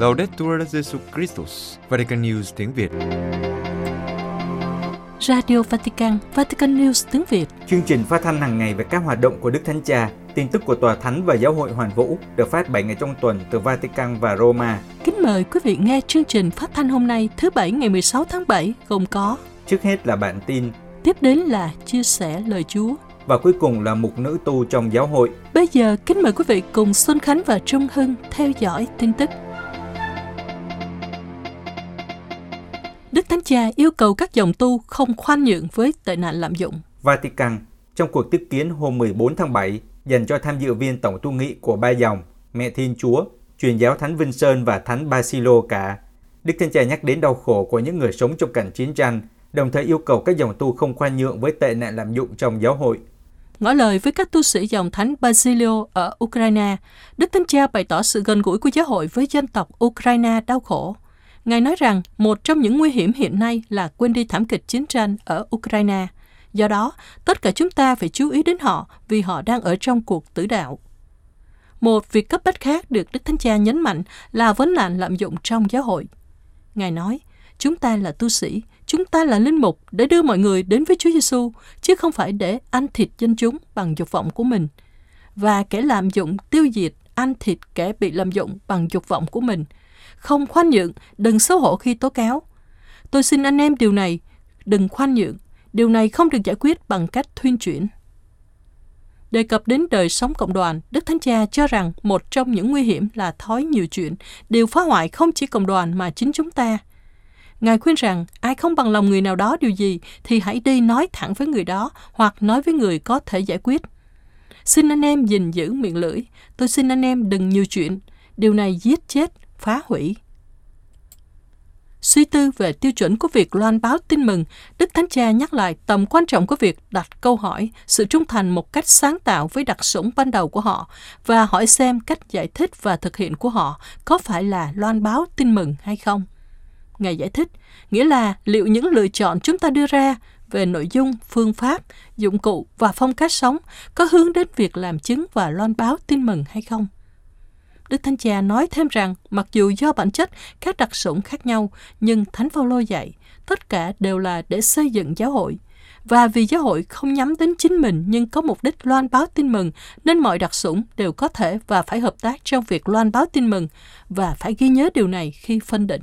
Laudetur Jesu Christus, Vatican News tiếng Việt. Radio Vatican, Vatican News tiếng Việt. Chương trình phát thanh hàng ngày về các hoạt động của Đức Thánh Cha, tin tức của Tòa Thánh và Giáo hội Hoàn Vũ được phát 7 ngày trong tuần từ Vatican và Roma. Kính mời quý vị nghe chương trình phát thanh hôm nay thứ Bảy ngày 16 tháng 7 gồm có Trước hết là bản tin Tiếp đến là chia sẻ lời Chúa. và cuối cùng là mục nữ tu trong giáo hội. Bây giờ kính mời quý vị cùng Xuân Khánh và Trung Hưng theo dõi tin tức. Thánh Cha yêu cầu các dòng tu không khoan nhượng với tệ nạn lạm dụng. Vatican trong cuộc tiếp kiến hôm 14 tháng 7 dành cho tham dự viên tổng tu nghị của ba dòng Mẹ Thiên Chúa, truyền giáo Thánh Vinh Sơn và Thánh Basilo cả. Đức Thánh Cha nhắc đến đau khổ của những người sống trong cảnh chiến tranh, đồng thời yêu cầu các dòng tu không khoan nhượng với tệ nạn lạm dụng trong giáo hội. Ngỏ lời với các tu sĩ dòng thánh Basilio ở Ukraine, Đức Thánh Cha bày tỏ sự gần gũi của giáo hội với dân tộc Ukraine đau khổ. Ngài nói rằng một trong những nguy hiểm hiện nay là quên đi thảm kịch chiến tranh ở Ukraine. Do đó, tất cả chúng ta phải chú ý đến họ vì họ đang ở trong cuộc tử đạo. Một việc cấp bách khác được Đức Thánh Cha nhấn mạnh là vấn nạn lạm dụng trong giáo hội. Ngài nói, chúng ta là tu sĩ, chúng ta là linh mục để đưa mọi người đến với Chúa Giêsu, chứ không phải để ăn thịt dân chúng bằng dục vọng của mình. Và kẻ lạm dụng tiêu diệt ăn thịt kẻ bị lạm dụng bằng dục vọng của mình. Không khoan nhượng, đừng xấu hổ khi tố cáo. Tôi xin anh em điều này, đừng khoan nhượng. Điều này không được giải quyết bằng cách thuyên chuyển. Đề cập đến đời sống cộng đoàn, Đức Thánh Cha cho rằng một trong những nguy hiểm là thói nhiều chuyện, điều phá hoại không chỉ cộng đoàn mà chính chúng ta. Ngài khuyên rằng ai không bằng lòng người nào đó điều gì thì hãy đi nói thẳng với người đó hoặc nói với người có thể giải quyết. Xin anh em gìn giữ miệng lưỡi. Tôi xin anh em đừng nhiều chuyện. Điều này giết chết, phá hủy. Suy tư về tiêu chuẩn của việc loan báo tin mừng, Đức Thánh Cha nhắc lại tầm quan trọng của việc đặt câu hỏi, sự trung thành một cách sáng tạo với đặc sủng ban đầu của họ và hỏi xem cách giải thích và thực hiện của họ có phải là loan báo tin mừng hay không. Ngài giải thích, nghĩa là liệu những lựa chọn chúng ta đưa ra về nội dung, phương pháp, dụng cụ và phong cách sống có hướng đến việc làm chứng và loan báo tin mừng hay không. Đức Thánh Cha nói thêm rằng mặc dù do bản chất các đặc sủng khác nhau, nhưng Thánh Phaolô dạy tất cả đều là để xây dựng giáo hội. Và vì giáo hội không nhắm đến chính mình nhưng có mục đích loan báo tin mừng, nên mọi đặc sủng đều có thể và phải hợp tác trong việc loan báo tin mừng và phải ghi nhớ điều này khi phân định.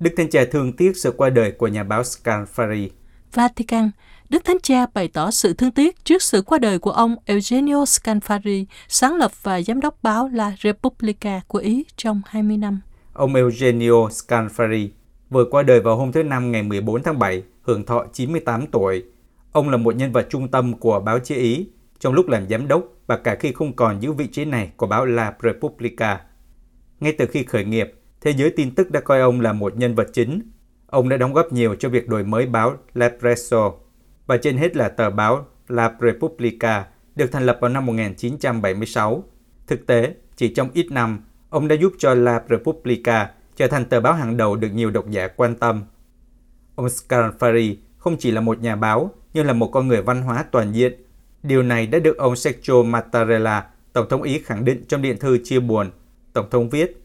Đức Thánh Cha thương tiếc sự qua đời của nhà báo Scalfari. Vatican, Đức Thánh Cha bày tỏ sự thương tiếc trước sự qua đời của ông Eugenio Scalfari, sáng lập và giám đốc báo La Repubblica của Ý trong 20 năm. Ông Eugenio Scalfari vừa qua đời vào hôm thứ Năm ngày 14 tháng 7, hưởng thọ 98 tuổi. Ông là một nhân vật trung tâm của báo chí Ý trong lúc làm giám đốc và cả khi không còn giữ vị trí này của báo La Repubblica. Ngay từ khi khởi nghiệp, thế giới tin tức đã coi ông là một nhân vật chính. Ông đã đóng góp nhiều cho việc đổi mới báo La Presso và trên hết là tờ báo La Repubblica được thành lập vào năm 1976. Thực tế, chỉ trong ít năm, ông đã giúp cho La Repubblica trở thành tờ báo hàng đầu được nhiều độc giả quan tâm. Ông Scarfari không chỉ là một nhà báo, nhưng là một con người văn hóa toàn diện. Điều này đã được ông Sergio Mattarella, Tổng thống Ý khẳng định trong điện thư chia buồn. Tổng thống viết,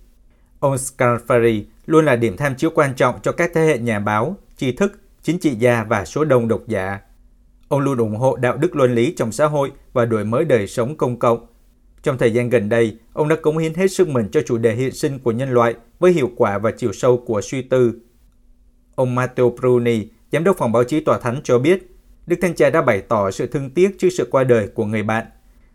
ông Scarfari luôn là điểm tham chiếu quan trọng cho các thế hệ nhà báo, tri thức, chính trị gia và số đông độc giả. Ông luôn ủng hộ đạo đức luân lý trong xã hội và đổi mới đời sống công cộng. Trong thời gian gần đây, ông đã cống hiến hết sức mình cho chủ đề hiện sinh của nhân loại với hiệu quả và chiều sâu của suy tư. Ông Matteo Bruni, giám đốc phòng báo chí tòa thánh cho biết, Đức Thánh Cha đã bày tỏ sự thương tiếc trước sự qua đời của người bạn.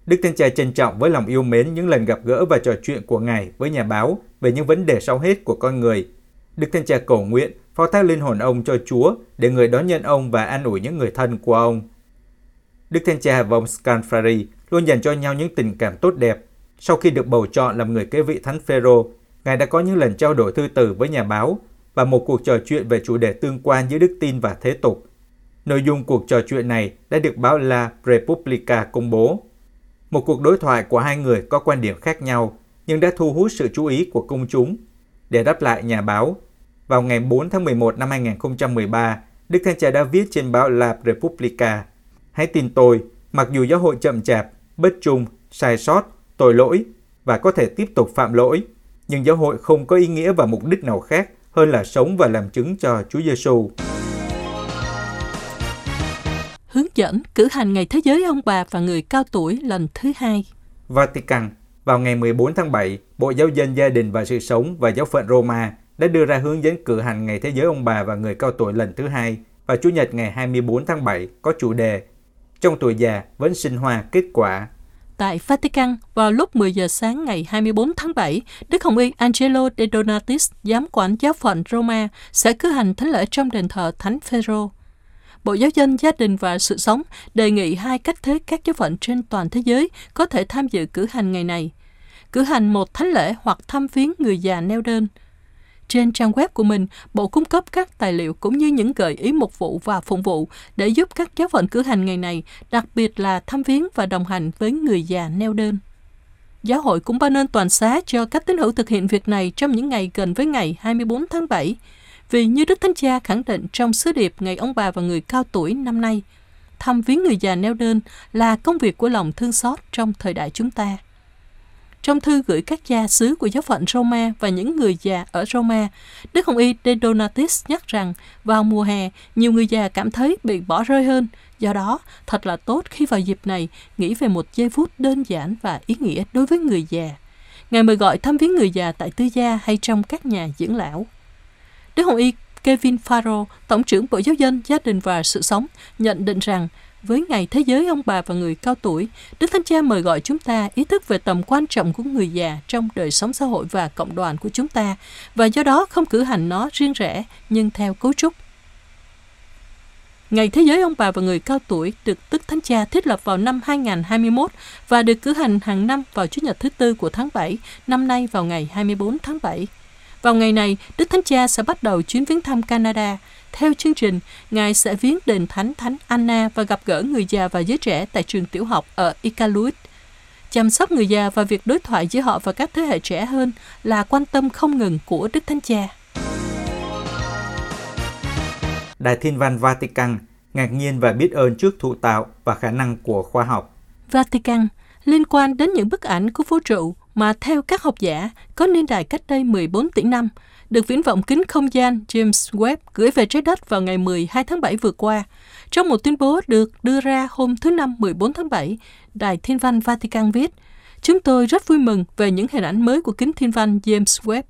Đức Thánh Cha trân trọng với lòng yêu mến những lần gặp gỡ và trò chuyện của Ngài với nhà báo về những vấn đề sau hết của con người. Đức Thánh Cha cầu nguyện phó thác linh hồn ông cho Chúa để người đón nhận ông và an ủi những người thân của ông. Đức Thánh Cha và ông Scalfari luôn dành cho nhau những tình cảm tốt đẹp. Sau khi được bầu chọn làm người kế vị Thánh Phêrô, Ngài đã có những lần trao đổi thư từ với nhà báo và một cuộc trò chuyện về chủ đề tương quan giữa đức tin và thế tục. Nội dung cuộc trò chuyện này đã được báo La Repubblica công bố. Một cuộc đối thoại của hai người có quan điểm khác nhau nhưng đã thu hút sự chú ý của công chúng. Để đáp lại nhà báo, vào ngày 4 tháng 11 năm 2013, Đức Thánh Cha đã viết trên báo La Repubblica Hãy tin tôi, mặc dù giáo hội chậm chạp, bất trung, sai sót, tội lỗi, và có thể tiếp tục phạm lỗi, nhưng giáo hội không có ý nghĩa và mục đích nào khác hơn là sống và làm chứng cho Chúa Giêsu. Hướng dẫn cử hành Ngày Thế giới ông bà và người cao tuổi lần thứ hai. Vatican vào ngày 14 tháng 7, Bộ Giáo dân Gia đình và Sự sống và Giáo phận Roma đã đưa ra hướng dẫn cử hành Ngày Thế giới ông bà và người cao tuổi lần thứ hai vào Chủ nhật ngày 24 tháng 7 có chủ đề Trong tuổi già vẫn sinh hoa kết quả. Tại Vatican, vào lúc 10 giờ sáng ngày 24 tháng 7, Đức Hồng Y Angelo De Donatis, giám quản giáo phận Roma, sẽ cử hành thánh lễ trong đền thờ Thánh Phêrô. Bộ Giáo dân Gia đình và Sự sống đề nghị hai cách thế các giáo phận trên toàn thế giới có thể tham dự cử hành ngày này. Cử hành một thánh lễ hoặc thăm viếng người già neo đơn. Trên trang web của mình, Bộ cung cấp các tài liệu cũng như những gợi ý mục vụ và phụng vụ để giúp các giáo phận cử hành ngày này, đặc biệt là thăm viếng và đồng hành với người già neo đơn. Giáo hội cũng ban ơn toàn xá cho các tín hữu thực hiện việc này trong những ngày gần với ngày 24 tháng 7, vì như Đức Thánh Cha khẳng định trong sứ điệp Ngày ông bà và người cao tuổi năm nay, thăm viếng người già neo đơn là công việc của lòng thương xót trong thời đại chúng ta. Trong thư gửi các gia sứ của giáo phận Roma và những người già ở Roma, Đức Hồng Y De Donatis nhắc rằng vào mùa hè, nhiều người già cảm thấy bị bỏ rơi hơn. Do đó, thật là tốt khi vào dịp này nghĩ về một giây phút đơn giản và ý nghĩa đối với người già. Ngài mời gọi thăm viếng người già tại tư gia hay trong các nhà dưỡng lão. Đức Hồng Y Kevin Farrow, Tổng trưởng Bộ Giáo dân, Gia đình và Sự sống, nhận định rằng với Ngày Thế giới ông bà và người cao tuổi, Đức Thánh Cha mời gọi chúng ta ý thức về tầm quan trọng của người già trong đời sống xã hội và cộng đoàn của chúng ta, và do đó không cử hành nó riêng rẽ, nhưng theo cấu trúc. Ngày Thế giới ông bà và người cao tuổi được Đức Thánh Cha thiết lập vào năm 2021 và được cử hành hàng năm vào Chủ nhật thứ Tư của tháng 7, năm nay vào ngày 24 tháng 7. Vào ngày này, Đức Thánh Cha sẽ bắt đầu chuyến viếng thăm Canada. Theo chương trình, Ngài sẽ viếng đền Thánh Thánh Anna và gặp gỡ người già và giới trẻ tại trường tiểu học ở Iqaluit. Chăm sóc người già và việc đối thoại giữa họ và các thế hệ trẻ hơn là quan tâm không ngừng của Đức Thánh Cha. Đài Thiên văn Vatican ngạc nhiên và biết ơn trước thụ tạo và khả năng của khoa học. Vatican liên quan đến những bức ảnh của vũ trụ mà theo các học giả có niên đại cách đây 14 tỷ năm, được viễn vọng kính không gian James Webb gửi về trái đất vào ngày 12 tháng 7 vừa qua. Trong một tuyên bố được đưa ra hôm thứ Năm 14 tháng 7, Đài Thiên văn Vatican viết, Chúng tôi rất vui mừng về những hình ảnh mới của kính thiên văn James Webb.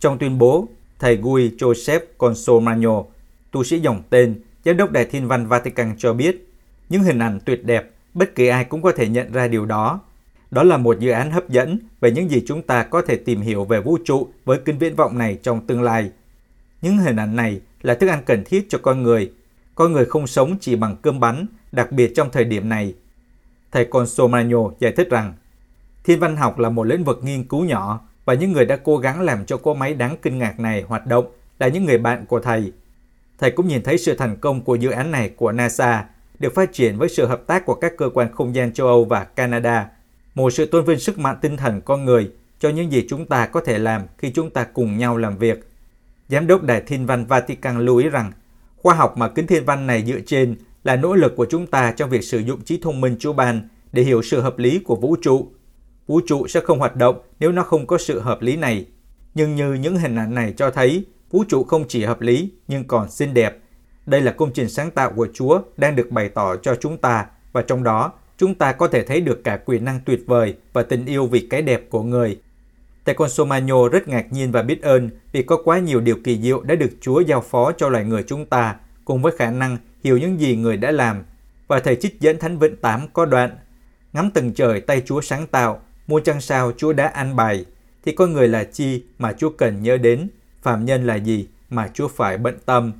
Trong tuyên bố, thầy Guy Joseph Consomagno, tu sĩ dòng tên, giám đốc Đài Thiên văn Vatican cho biết, những hình ảnh tuyệt đẹp, bất kỳ ai cũng có thể nhận ra điều đó đó là một dự án hấp dẫn về những gì chúng ta có thể tìm hiểu về vũ trụ với kính viễn vọng này trong tương lai. Những hình ảnh này là thức ăn cần thiết cho con người. Con người không sống chỉ bằng cơm bắn, đặc biệt trong thời điểm này. Thầy Consomagno giải thích rằng, thiên văn học là một lĩnh vực nghiên cứu nhỏ và những người đã cố gắng làm cho cỗ máy đáng kinh ngạc này hoạt động là những người bạn của thầy. Thầy cũng nhìn thấy sự thành công của dự án này của NASA được phát triển với sự hợp tác của các cơ quan không gian châu Âu và Canada – một sự tôn vinh sức mạnh tinh thần con người cho những gì chúng ta có thể làm khi chúng ta cùng nhau làm việc. Giám đốc Đài Thiên văn Vatican lưu ý rằng, khoa học mà kính thiên văn này dựa trên là nỗ lực của chúng ta trong việc sử dụng trí thông minh Chúa ban để hiểu sự hợp lý của vũ trụ. Vũ trụ sẽ không hoạt động nếu nó không có sự hợp lý này. Nhưng như những hình ảnh này cho thấy, vũ trụ không chỉ hợp lý nhưng còn xinh đẹp. Đây là công trình sáng tạo của Chúa đang được bày tỏ cho chúng ta và trong đó chúng ta có thể thấy được cả quyền năng tuyệt vời và tình yêu vì cái đẹp của người. Thầy Consomagno rất ngạc nhiên và biết ơn vì có quá nhiều điều kỳ diệu đã được Chúa giao phó cho loài người chúng ta, cùng với khả năng hiểu những gì người đã làm. Và thầy trích dẫn Thánh Vịnh 8 có đoạn, ngắm từng trời tay Chúa sáng tạo, mua chăng sao Chúa đã an bài, thì con người là chi mà Chúa cần nhớ đến, phạm nhân là gì mà Chúa phải bận tâm.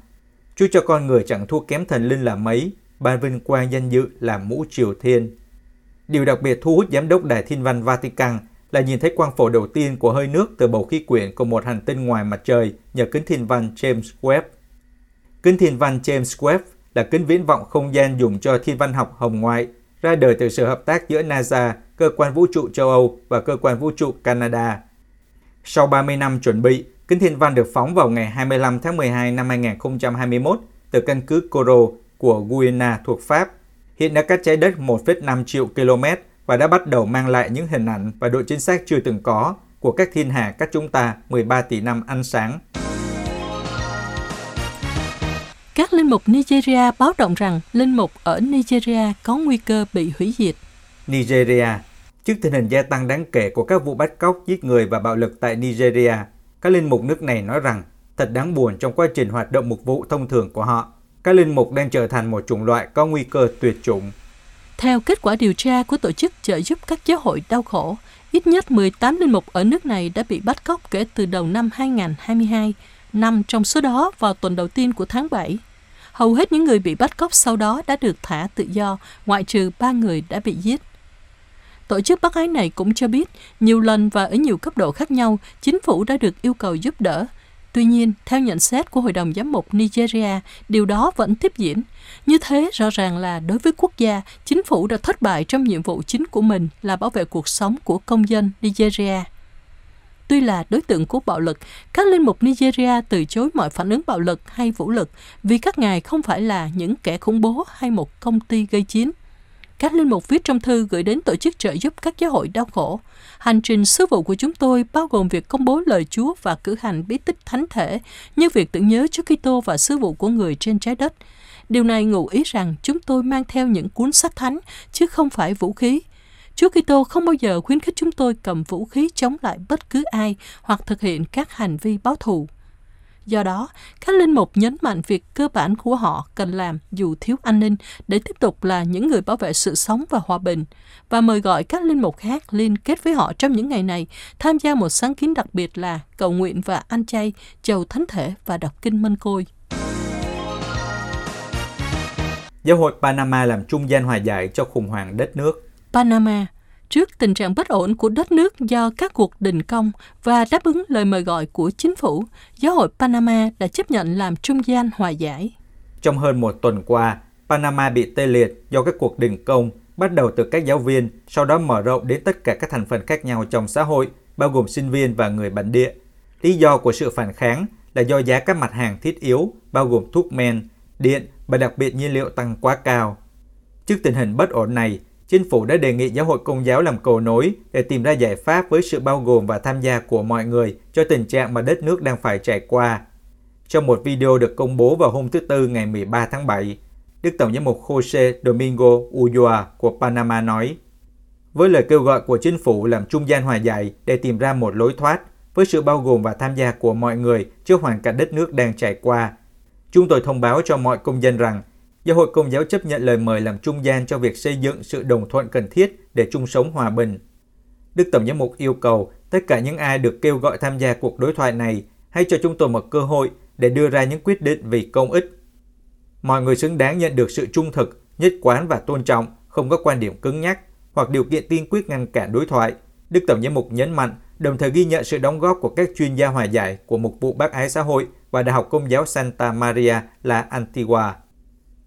Chúa cho con người chẳng thua kém thần linh là mấy, ban vinh quang danh dự làm mũ triều thiên. Điều đặc biệt thu hút giám đốc Đài Thiên văn Vatican là nhìn thấy quang phổ đầu tiên của hơi nước từ bầu khí quyển của một hành tinh ngoài mặt trời nhờ kính thiên văn James Webb. Kính thiên văn James Webb là kính viễn vọng không gian dùng cho thiên văn học hồng ngoại, ra đời từ sự hợp tác giữa NASA, cơ quan vũ trụ châu Âu và cơ quan vũ trụ Canada. Sau 30 năm chuẩn bị, kính thiên văn được phóng vào ngày 25 tháng 12 năm 2021 từ căn cứ Coro của Guyana thuộc Pháp. Hiện đã cách trái đất 1,5 triệu km và đã bắt đầu mang lại những hình ảnh và độ chính xác chưa từng có của các thiên hà cách chúng ta 13 tỷ năm ánh sáng. Các linh mục Nigeria báo động rằng linh mục ở Nigeria có nguy cơ bị hủy diệt. Nigeria Trước tình hình gia tăng đáng kể của các vụ bắt cóc, giết người và bạo lực tại Nigeria, các linh mục nước này nói rằng thật đáng buồn trong quá trình hoạt động mục vụ thông thường của họ. Các linh mục đang trở thành một chủng loại có nguy cơ tuyệt chủng. Theo kết quả điều tra của tổ chức trợ giúp các giáo hội đau khổ, ít nhất 18 linh mục ở nước này đã bị bắt cóc kể từ đầu năm 2022, năm trong số đó vào tuần đầu tiên của tháng 7. Hầu hết những người bị bắt cóc sau đó đã được thả tự do, ngoại trừ ba người đã bị giết. Tổ chức bác ái này cũng cho biết, nhiều lần và ở nhiều cấp độ khác nhau, chính phủ đã được yêu cầu giúp đỡ. Tuy nhiên, theo nhận xét của Hội đồng Giám mục Nigeria, điều đó vẫn tiếp diễn. Như thế, rõ ràng là đối với quốc gia, chính phủ đã thất bại trong nhiệm vụ chính của mình là bảo vệ cuộc sống của công dân Nigeria. Tuy là đối tượng của bạo lực, các linh mục Nigeria từ chối mọi phản ứng bạo lực hay vũ lực vì các ngài không phải là những kẻ khủng bố hay một công ty gây chiến. Các linh mục viết trong thư gửi đến tổ chức trợ giúp các giáo hội đau khổ. Hành trình sứ vụ của chúng tôi bao gồm việc công bố lời Chúa và cử hành bí tích thánh thể, như việc tưởng nhớ Chúa Kitô và sứ vụ của người trên trái đất. Điều này ngụ ý rằng chúng tôi mang theo những cuốn sách thánh, chứ không phải vũ khí. Chúa Kitô không bao giờ khuyến khích chúng tôi cầm vũ khí chống lại bất cứ ai hoặc thực hiện các hành vi báo thù. Do đó, các linh mục nhấn mạnh việc cơ bản của họ cần làm dù thiếu an ninh để tiếp tục là những người bảo vệ sự sống và hòa bình và mời gọi các linh mục khác liên kết với họ trong những ngày này tham gia một sáng kiến đặc biệt là cầu nguyện và ăn chay, chầu thánh thể và đọc kinh mân côi. Giáo hội Panama làm trung gian hòa giải cho khủng hoảng đất nước. Panama trước tình trạng bất ổn của đất nước do các cuộc đình công và đáp ứng lời mời gọi của chính phủ, giáo hội Panama đã chấp nhận làm trung gian hòa giải. Trong hơn một tuần qua, Panama bị tê liệt do các cuộc đình công bắt đầu từ các giáo viên, sau đó mở rộng đến tất cả các thành phần khác nhau trong xã hội, bao gồm sinh viên và người bản địa. Lý do của sự phản kháng là do giá các mặt hàng thiết yếu, bao gồm thuốc men, điện và đặc biệt nhiên liệu tăng quá cao. Trước tình hình bất ổn này, chính phủ đã đề nghị giáo hội công giáo làm cầu nối để tìm ra giải pháp với sự bao gồm và tham gia của mọi người cho tình trạng mà đất nước đang phải trải qua. Trong một video được công bố vào hôm thứ Tư ngày 13 tháng 7, Đức Tổng giám mục Jose Domingo Ulloa của Panama nói, với lời kêu gọi của chính phủ làm trung gian hòa giải để tìm ra một lối thoát với sự bao gồm và tham gia của mọi người trước hoàn cảnh đất nước đang trải qua. Chúng tôi thông báo cho mọi công dân rằng Giáo hội Công giáo chấp nhận lời mời làm trung gian cho việc xây dựng sự đồng thuận cần thiết để chung sống hòa bình. Đức Tổng giám mục yêu cầu tất cả những ai được kêu gọi tham gia cuộc đối thoại này hãy cho chúng tôi một cơ hội để đưa ra những quyết định vì công ích. Mọi người xứng đáng nhận được sự trung thực, nhất quán và tôn trọng, không có quan điểm cứng nhắc hoặc điều kiện tiên quyết ngăn cản đối thoại. Đức Tổng giám mục nhấn mạnh, đồng thời ghi nhận sự đóng góp của các chuyên gia hòa giải của Mục vụ Bác ái xã hội và Đại học Công giáo Santa Maria La Antigua.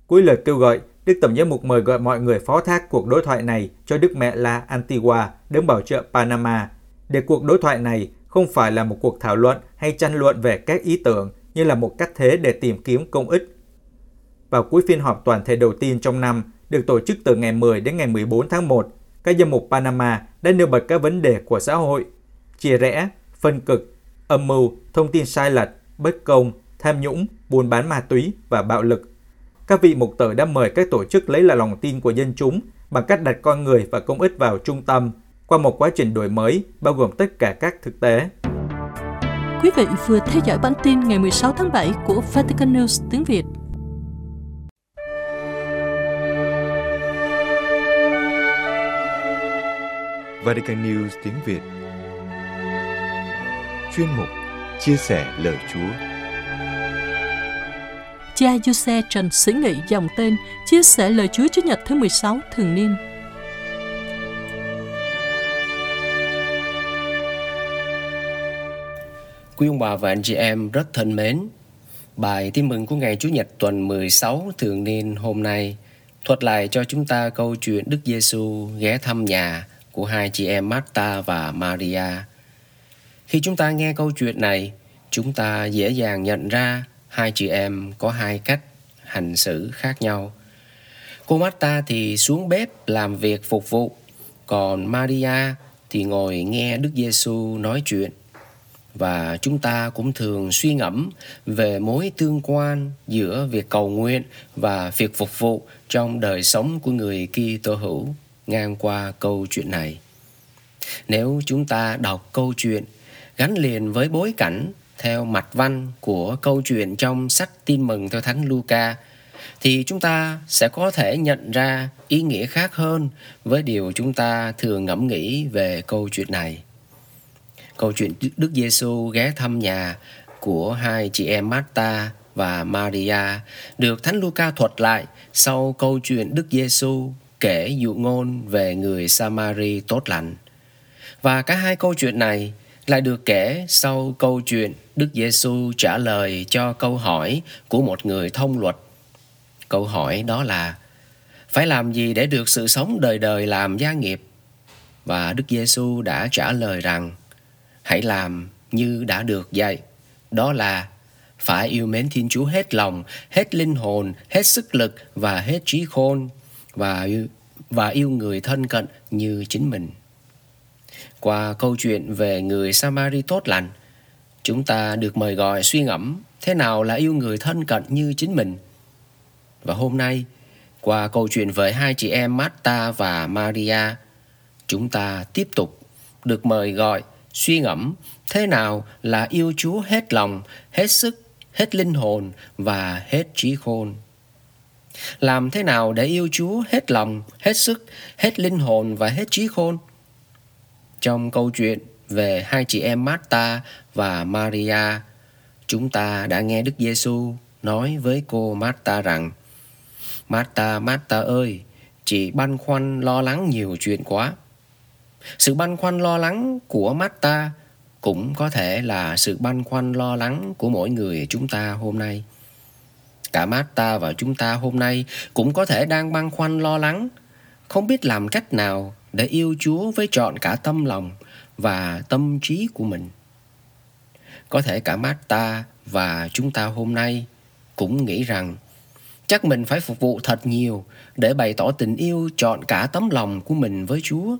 Cuối lời kêu gọi, Đức Tổng giám mục mời gọi mọi người phó thác cuộc đối thoại này cho Đức Mẹ La Antigua đứng bảo trợ Panama, để cuộc đối thoại này không phải là một cuộc thảo luận hay tranh luận về các ý tưởng như là một cách thế để tìm kiếm công ích. Vào cuối phiên họp toàn thể đầu tiên trong năm, được tổ chức từ ngày 10 đến ngày 14 tháng 1, các giám mục Panama đã nêu bật các vấn đề của xã hội, chia rẽ, phân cực, âm mưu, thông tin sai lệch, bất công, tham nhũng, buôn bán ma túy và bạo lực các vị mục tử đã mời các tổ chức lấy lại lòng tin của dân chúng bằng cách đặt con người và công ích vào trung tâm qua một quá trình đổi mới bao gồm tất cả các thực tế. Quý vị vừa theo dõi bản tin ngày 16 tháng 7 của Vatican News tiếng Việt. Vatican News tiếng Việt Chuyên mục Chia sẻ lời Chúa cha Giuse Trần Sĩ Nghị dòng tên chia sẻ lời Chúa Chúa Nhật thứ 16 thường niên. Quý ông bà và anh chị em rất thân mến, bài tin mừng của ngày Chủ nhật tuần 16 thường niên hôm nay thuật lại cho chúng ta câu chuyện Đức Giêsu ghé thăm nhà của hai chị em Marta và Maria. Khi chúng ta nghe câu chuyện này, chúng ta dễ dàng nhận ra hai chị em có hai cách hành xử khác nhau. Cô Marta thì xuống bếp làm việc phục vụ, còn Maria thì ngồi nghe Đức Giêsu nói chuyện. Và chúng ta cũng thường suy ngẫm về mối tương quan giữa việc cầu nguyện và việc phục vụ trong đời sống của người Kitô hữu ngang qua câu chuyện này. Nếu chúng ta đọc câu chuyện gắn liền với bối cảnh theo mạch văn của câu chuyện trong sách Tin mừng theo Thánh Luca, thì chúng ta sẽ có thể nhận ra ý nghĩa khác hơn với điều chúng ta thường ngẫm nghĩ về câu chuyện này. Câu chuyện Đức Giêsu ghé thăm nhà của hai chị em Marta và Maria được Thánh Luca thuật lại sau câu chuyện Đức Giêsu kể dụ ngôn về người Samari tốt lành. Và cả hai câu chuyện này lại được kể sau câu chuyện Đức Giêsu trả lời cho câu hỏi của một người thông luật. Câu hỏi đó là phải làm gì để được sự sống đời đời làm gia nghiệp? Và Đức Giêsu đã trả lời rằng hãy làm như đã được dạy. Đó là phải yêu mến Thiên Chúa hết lòng, hết linh hồn, hết sức lực và hết trí khôn và và yêu người thân cận như chính mình. Qua câu chuyện về người Samari tốt lành, chúng ta được mời gọi suy ngẫm thế nào là yêu người thân cận như chính mình. Và hôm nay, qua câu chuyện về hai chị em Marta và Maria, chúng ta tiếp tục được mời gọi suy ngẫm thế nào là yêu Chúa hết lòng, hết sức, hết linh hồn và hết trí khôn. Làm thế nào để yêu Chúa hết lòng, hết sức, hết linh hồn và hết trí khôn? Trong câu chuyện về hai chị em Marta và Maria, chúng ta đã nghe Đức Giêsu nói với cô Marta rằng: "Marta, Marta ơi, chị băn khoăn lo lắng nhiều chuyện quá." Sự băn khoăn lo lắng của Marta cũng có thể là sự băn khoăn lo lắng của mỗi người chúng ta hôm nay. Cả Marta và chúng ta hôm nay cũng có thể đang băn khoăn lo lắng, không biết làm cách nào để yêu Chúa với trọn cả tâm lòng và tâm trí của mình. Có thể cả Marta và chúng ta hôm nay cũng nghĩ rằng chắc mình phải phục vụ thật nhiều để bày tỏ tình yêu trọn cả tấm lòng của mình với Chúa.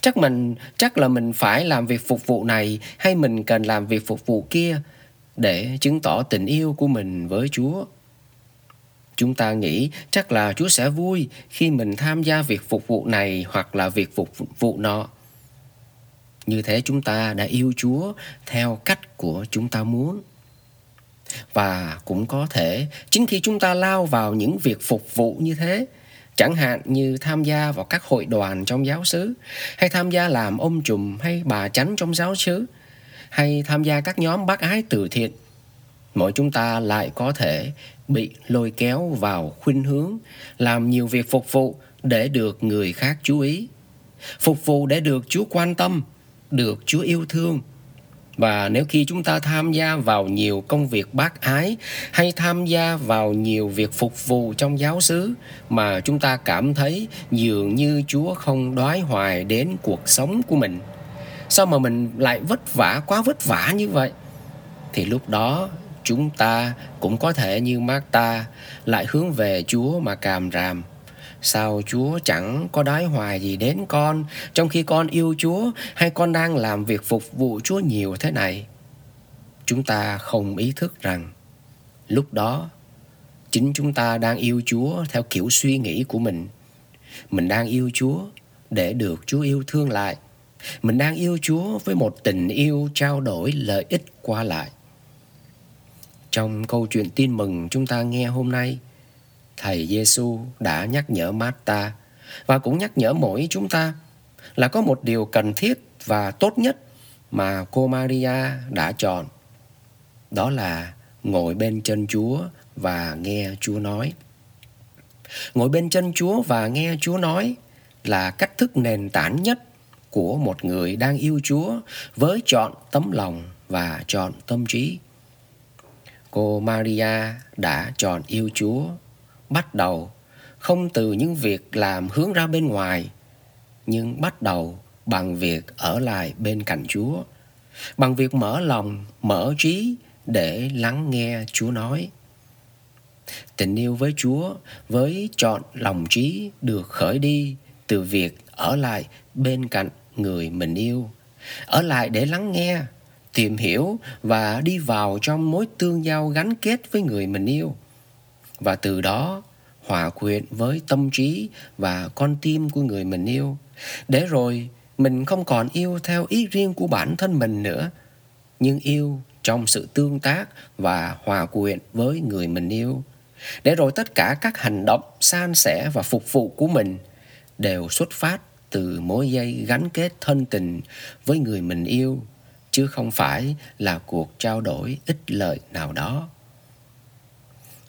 Chắc mình, chắc là mình phải làm việc phục vụ này hay mình cần làm việc phục vụ kia để chứng tỏ tình yêu của mình với Chúa. Chúng ta nghĩ chắc là Chúa sẽ vui khi mình tham gia việc phục vụ này hoặc là việc phục vụ nọ. Như thế chúng ta đã yêu Chúa theo cách của chúng ta muốn. Và cũng có thể chính khi chúng ta lao vào những việc phục vụ như thế, chẳng hạn như tham gia vào các hội đoàn trong giáo xứ, hay tham gia làm ông trùm hay bà chánh trong giáo xứ, hay tham gia các nhóm bác ái từ thiện, mỗi chúng ta lại có thể bị lôi kéo vào khuynh hướng làm nhiều việc phục vụ để được người khác chú ý phục vụ để được chúa quan tâm được chúa yêu thương và nếu khi chúng ta tham gia vào nhiều công việc bác ái hay tham gia vào nhiều việc phục vụ trong giáo xứ mà chúng ta cảm thấy dường như Chúa không đoái hoài đến cuộc sống của mình. Sao mà mình lại vất vả, quá vất vả như vậy? Thì lúc đó chúng ta cũng có thể như Marta lại hướng về Chúa mà càm ràm. Sao Chúa chẳng có đái hoài gì đến con trong khi con yêu Chúa hay con đang làm việc phục vụ Chúa nhiều thế này? Chúng ta không ý thức rằng lúc đó chính chúng ta đang yêu Chúa theo kiểu suy nghĩ của mình. Mình đang yêu Chúa để được Chúa yêu thương lại. Mình đang yêu Chúa với một tình yêu trao đổi lợi ích qua lại. Trong câu chuyện tin mừng chúng ta nghe hôm nay, Thầy Giêsu đã nhắc nhở Marta và cũng nhắc nhở mỗi chúng ta là có một điều cần thiết và tốt nhất mà cô Maria đã chọn. Đó là ngồi bên chân Chúa và nghe Chúa nói. Ngồi bên chân Chúa và nghe Chúa nói là cách thức nền tảng nhất của một người đang yêu Chúa với chọn tấm lòng và chọn tâm trí cô Maria đã chọn yêu Chúa bắt đầu không từ những việc làm hướng ra bên ngoài, nhưng bắt đầu bằng việc ở lại bên cạnh Chúa, bằng việc mở lòng, mở trí để lắng nghe Chúa nói. Tình yêu với Chúa, với chọn lòng trí được khởi đi từ việc ở lại bên cạnh người mình yêu, ở lại để lắng nghe, tìm hiểu và đi vào trong mối tương giao gắn kết với người mình yêu và từ đó, hòa quyện với tâm trí và con tim của người mình yêu. Để rồi, mình không còn yêu theo ý riêng của bản thân mình nữa, nhưng yêu trong sự tương tác và hòa quyện với người mình yêu. Để rồi tất cả các hành động san sẻ và phục vụ của mình đều xuất phát từ mối dây gắn kết thân tình với người mình yêu, chứ không phải là cuộc trao đổi ích lợi nào đó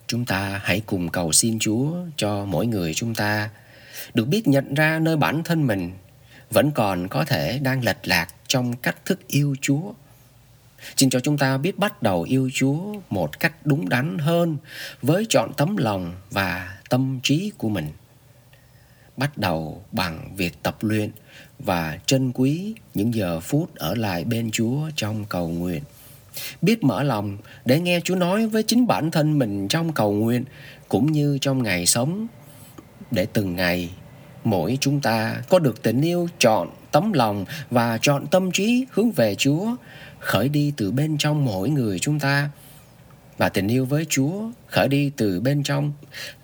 chúng ta hãy cùng cầu xin chúa cho mỗi người chúng ta. Được biết nhận ra nơi bản thân mình, vẫn còn có thể đang lệch lạc trong cách thức yêu chúa. Xin cho chúng ta biết bắt đầu yêu chúa một cách đúng đắn hơn với chọn tấm lòng và tâm trí của mình. Bắt đầu bằng việc tập luyện và trân quý những giờ phút ở lại bên Chúa trong cầu nguyện. Biết mở lòng để nghe Chúa nói với chính bản thân mình trong cầu nguyện cũng như trong ngày sống. Để từng ngày, mỗi chúng ta có được tình yêu chọn tấm lòng và chọn tâm trí hướng về Chúa, khởi đi từ bên trong mỗi người chúng ta. Và tình yêu với Chúa khởi đi từ bên trong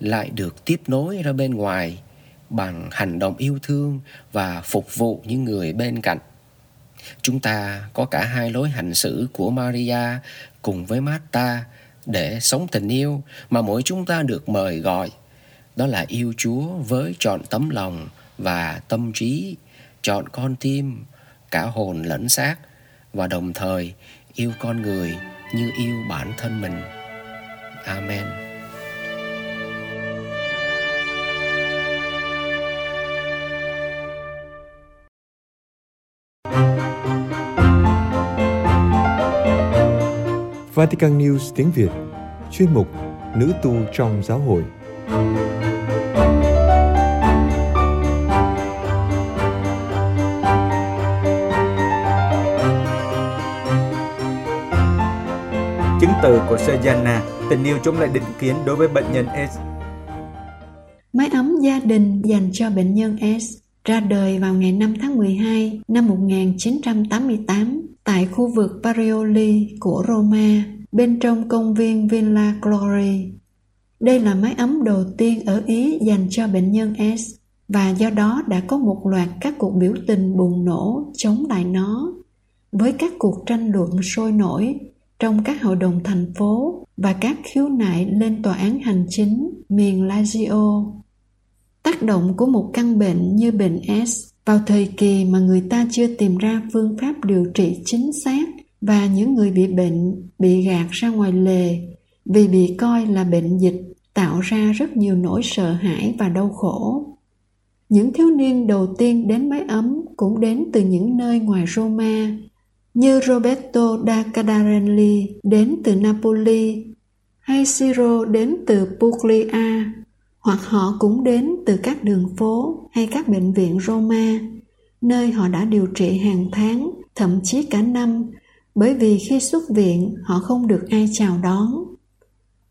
lại được tiếp nối ra bên ngoài bằng hành động yêu thương và phục vụ những người bên cạnh. Chúng ta có cả hai lối hành xử của Maria cùng với Marta để sống tình yêu mà mỗi chúng ta được mời gọi. Đó là yêu Chúa với chọn tấm lòng và tâm trí, chọn con tim, cả hồn lẫn xác và đồng thời yêu con người như yêu bản thân mình. Amen. Vatican News tiếng Việt Chuyên mục Nữ tu trong giáo hội Chứng từ của Sajana, tình yêu chống lại định kiến đối với bệnh nhân S. Mái ấm gia đình dành cho bệnh nhân S ra đời vào ngày 5 tháng 12 năm 1988 tại khu vực Parioli của Roma, bên trong công viên Villa Glory. Đây là mái ấm đầu tiên ở Ý dành cho bệnh nhân S và do đó đã có một loạt các cuộc biểu tình bùng nổ chống lại nó với các cuộc tranh luận sôi nổi trong các hội đồng thành phố và các khiếu nại lên tòa án hành chính miền Lazio. Tác động của một căn bệnh như bệnh S vào thời kỳ mà người ta chưa tìm ra phương pháp điều trị chính xác và những người bị bệnh bị gạt ra ngoài lề vì bị coi là bệnh dịch tạo ra rất nhiều nỗi sợ hãi và đau khổ. Những thiếu niên đầu tiên đến mái ấm cũng đến từ những nơi ngoài Roma, như Roberto da Cadarelli đến từ Napoli, hay Siro đến từ Puglia, hoặc họ cũng đến từ các đường phố hay các bệnh viện Roma, nơi họ đã điều trị hàng tháng, thậm chí cả năm, bởi vì khi xuất viện họ không được ai chào đón.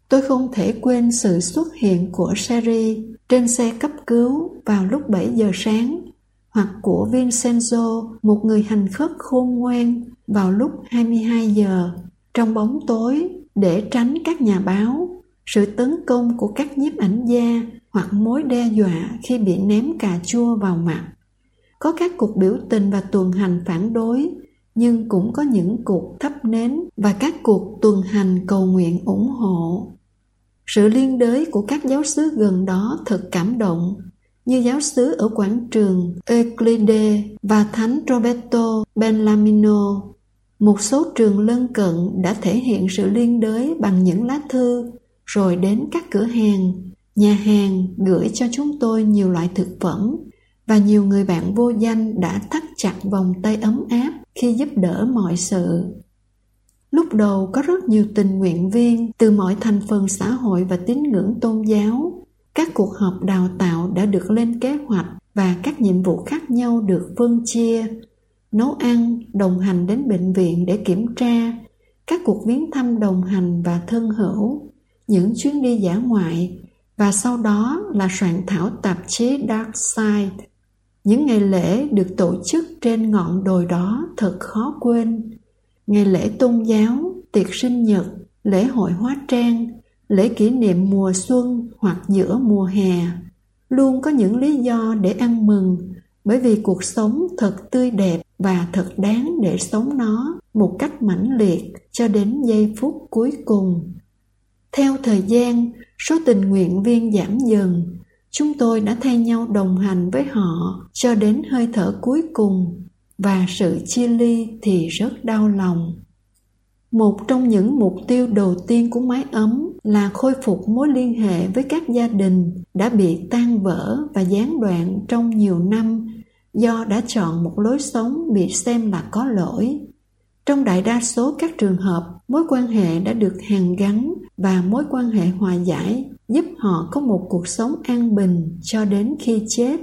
Tôi không thể quên sự xuất hiện của Sherry trên xe cấp cứu vào lúc 7 giờ sáng, hoặc của Vincenzo, một người hành khất khôn ngoan, vào lúc 22 giờ, trong bóng tối để tránh các nhà báo sự tấn công của các nhiếp ảnh gia hoặc mối đe dọa khi bị ném cà chua vào mặt. Có các cuộc biểu tình và tuần hành phản đối, nhưng cũng có những cuộc thắp nến và các cuộc tuần hành cầu nguyện ủng hộ. Sự liên đới của các giáo sứ gần đó thật cảm động, như giáo sứ ở quảng trường Euclide và Thánh Roberto Bellamino. Một số trường lân cận đã thể hiện sự liên đới bằng những lá thư rồi đến các cửa hàng, nhà hàng gửi cho chúng tôi nhiều loại thực phẩm và nhiều người bạn vô danh đã thắt chặt vòng tay ấm áp khi giúp đỡ mọi sự. Lúc đầu có rất nhiều tình nguyện viên từ mọi thành phần xã hội và tín ngưỡng tôn giáo. Các cuộc họp đào tạo đã được lên kế hoạch và các nhiệm vụ khác nhau được phân chia. Nấu ăn, đồng hành đến bệnh viện để kiểm tra, các cuộc viếng thăm đồng hành và thân hữu, những chuyến đi giả ngoại và sau đó là soạn thảo tạp chí Dark Side. Những ngày lễ được tổ chức trên ngọn đồi đó thật khó quên. Ngày lễ tôn giáo, tiệc sinh nhật, lễ hội hóa trang, lễ kỷ niệm mùa xuân hoặc giữa mùa hè luôn có những lý do để ăn mừng bởi vì cuộc sống thật tươi đẹp và thật đáng để sống nó một cách mãnh liệt cho đến giây phút cuối cùng theo thời gian, số tình nguyện viên giảm dần. Chúng tôi đã thay nhau đồng hành với họ cho đến hơi thở cuối cùng. Và sự chia ly thì rất đau lòng. Một trong những mục tiêu đầu tiên của mái ấm là khôi phục mối liên hệ với các gia đình đã bị tan vỡ và gián đoạn trong nhiều năm do đã chọn một lối sống bị xem là có lỗi trong đại đa số các trường hợp, mối quan hệ đã được hàn gắn và mối quan hệ hòa giải, giúp họ có một cuộc sống an bình cho đến khi chết.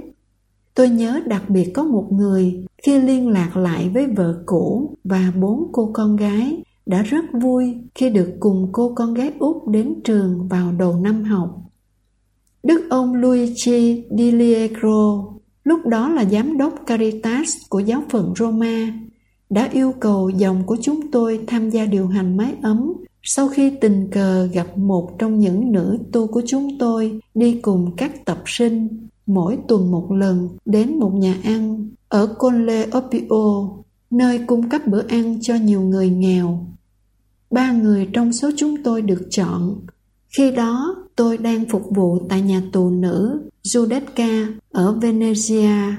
Tôi nhớ đặc biệt có một người khi liên lạc lại với vợ cũ và bốn cô con gái đã rất vui khi được cùng cô con gái út đến trường vào đầu năm học. Đức ông luigi di liegro, lúc đó là giám đốc caritas của giáo phận roma đã yêu cầu dòng của chúng tôi tham gia điều hành mái ấm sau khi tình cờ gặp một trong những nữ tu của chúng tôi đi cùng các tập sinh mỗi tuần một lần đến một nhà ăn ở Conle Opio, nơi cung cấp bữa ăn cho nhiều người nghèo. Ba người trong số chúng tôi được chọn. Khi đó, tôi đang phục vụ tại nhà tù nữ Judetka ở Venezia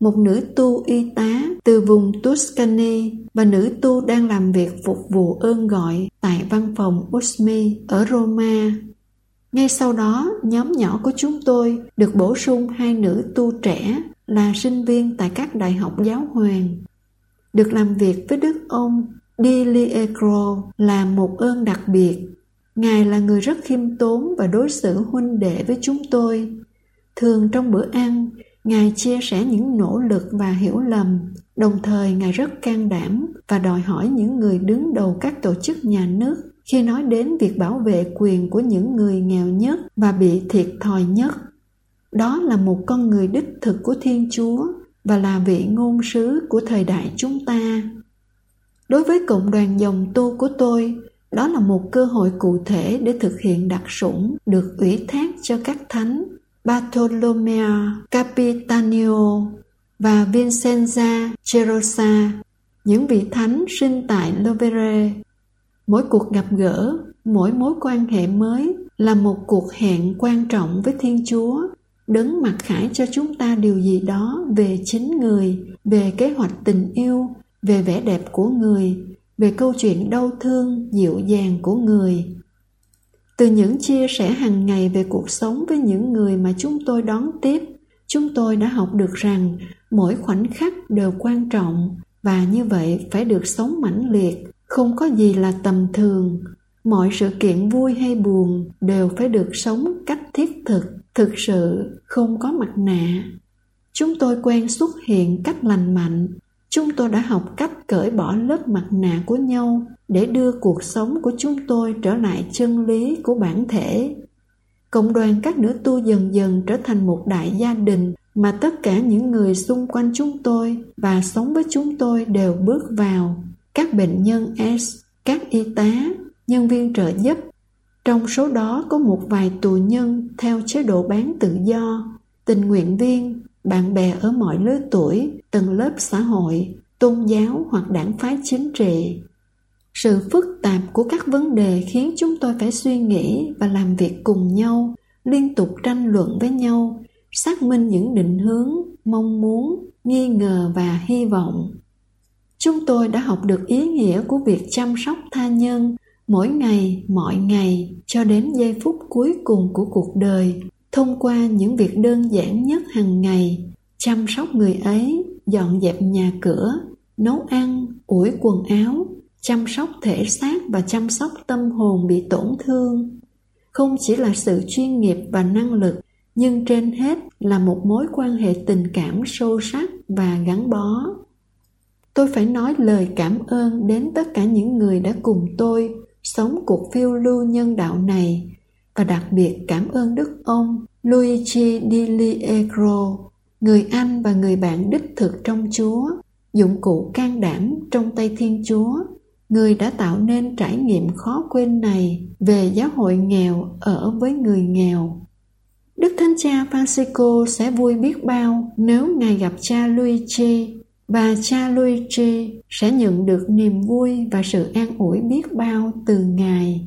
một nữ tu y tá từ vùng Tuscany và nữ tu đang làm việc phục vụ ơn gọi tại văn phòng Usmi ở Roma. Ngay sau đó, nhóm nhỏ của chúng tôi được bổ sung hai nữ tu trẻ là sinh viên tại các đại học giáo hoàng. Được làm việc với Đức ông Di Liegro là một ơn đặc biệt. Ngài là người rất khiêm tốn và đối xử huynh đệ với chúng tôi. Thường trong bữa ăn, Ngài chia sẻ những nỗ lực và hiểu lầm, đồng thời Ngài rất can đảm và đòi hỏi những người đứng đầu các tổ chức nhà nước khi nói đến việc bảo vệ quyền của những người nghèo nhất và bị thiệt thòi nhất. Đó là một con người đích thực của Thiên Chúa và là vị ngôn sứ của thời đại chúng ta. Đối với cộng đoàn dòng tu của tôi, đó là một cơ hội cụ thể để thực hiện đặc sủng được ủy thác cho các thánh Bartolomeo Capitanio và Vincenza Cerosa, những vị thánh sinh tại Lovere. Mỗi cuộc gặp gỡ, mỗi mối quan hệ mới là một cuộc hẹn quan trọng với Thiên Chúa, đấng mặc khải cho chúng ta điều gì đó về chính người, về kế hoạch tình yêu, về vẻ đẹp của người, về câu chuyện đau thương, dịu dàng của người từ những chia sẻ hàng ngày về cuộc sống với những người mà chúng tôi đón tiếp chúng tôi đã học được rằng mỗi khoảnh khắc đều quan trọng, và như vậy phải được sống mãnh liệt, không có gì là tầm thường. Mọi sự kiện vui hay buồn đều phải được sống cách thiết thực thực sự, không có mặt nạ. Chúng tôi quen xuất hiện cách lành mạnh. Chúng tôi đã học cách cởi bỏ lớp mặt nạ của nhau để đưa cuộc sống của chúng tôi trở lại chân lý của bản thể. Cộng đoàn các nữ tu dần dần trở thành một đại gia đình mà tất cả những người xung quanh chúng tôi và sống với chúng tôi đều bước vào. Các bệnh nhân s, các y tá, nhân viên trợ giúp. Trong số đó có một vài tù nhân theo chế độ bán tự do, tình nguyện viên, bạn bè ở mọi lứa tuổi, tầng lớp xã hội, tôn giáo hoặc đảng phái chính trị. Sự phức tạp của các vấn đề khiến chúng tôi phải suy nghĩ và làm việc cùng nhau, liên tục tranh luận với nhau xác minh những định hướng, mong muốn, nghi ngờ và hy vọng. Chúng tôi đã học được ý nghĩa của việc chăm sóc tha nhân mỗi ngày, mọi ngày, cho đến giây phút cuối cùng của cuộc đời, thông qua những việc đơn giản nhất hàng ngày, chăm sóc người ấy, dọn dẹp nhà cửa, nấu ăn, ủi quần áo, chăm sóc thể xác và chăm sóc tâm hồn bị tổn thương. Không chỉ là sự chuyên nghiệp và năng lực nhưng trên hết là một mối quan hệ tình cảm sâu sắc và gắn bó tôi phải nói lời cảm ơn đến tất cả những người đã cùng tôi sống cuộc phiêu lưu nhân đạo này và đặc biệt cảm ơn đức ông Luigi Di Liegro người anh và người bạn đích thực trong Chúa, dụng cụ can đảm trong tay Thiên Chúa, người đã tạo nên trải nghiệm khó quên này về giáo hội nghèo ở với người nghèo. Đức Thánh Cha Francisco sẽ vui biết bao nếu Ngài gặp cha Luigi và cha Luigi sẽ nhận được niềm vui và sự an ủi biết bao từ Ngài.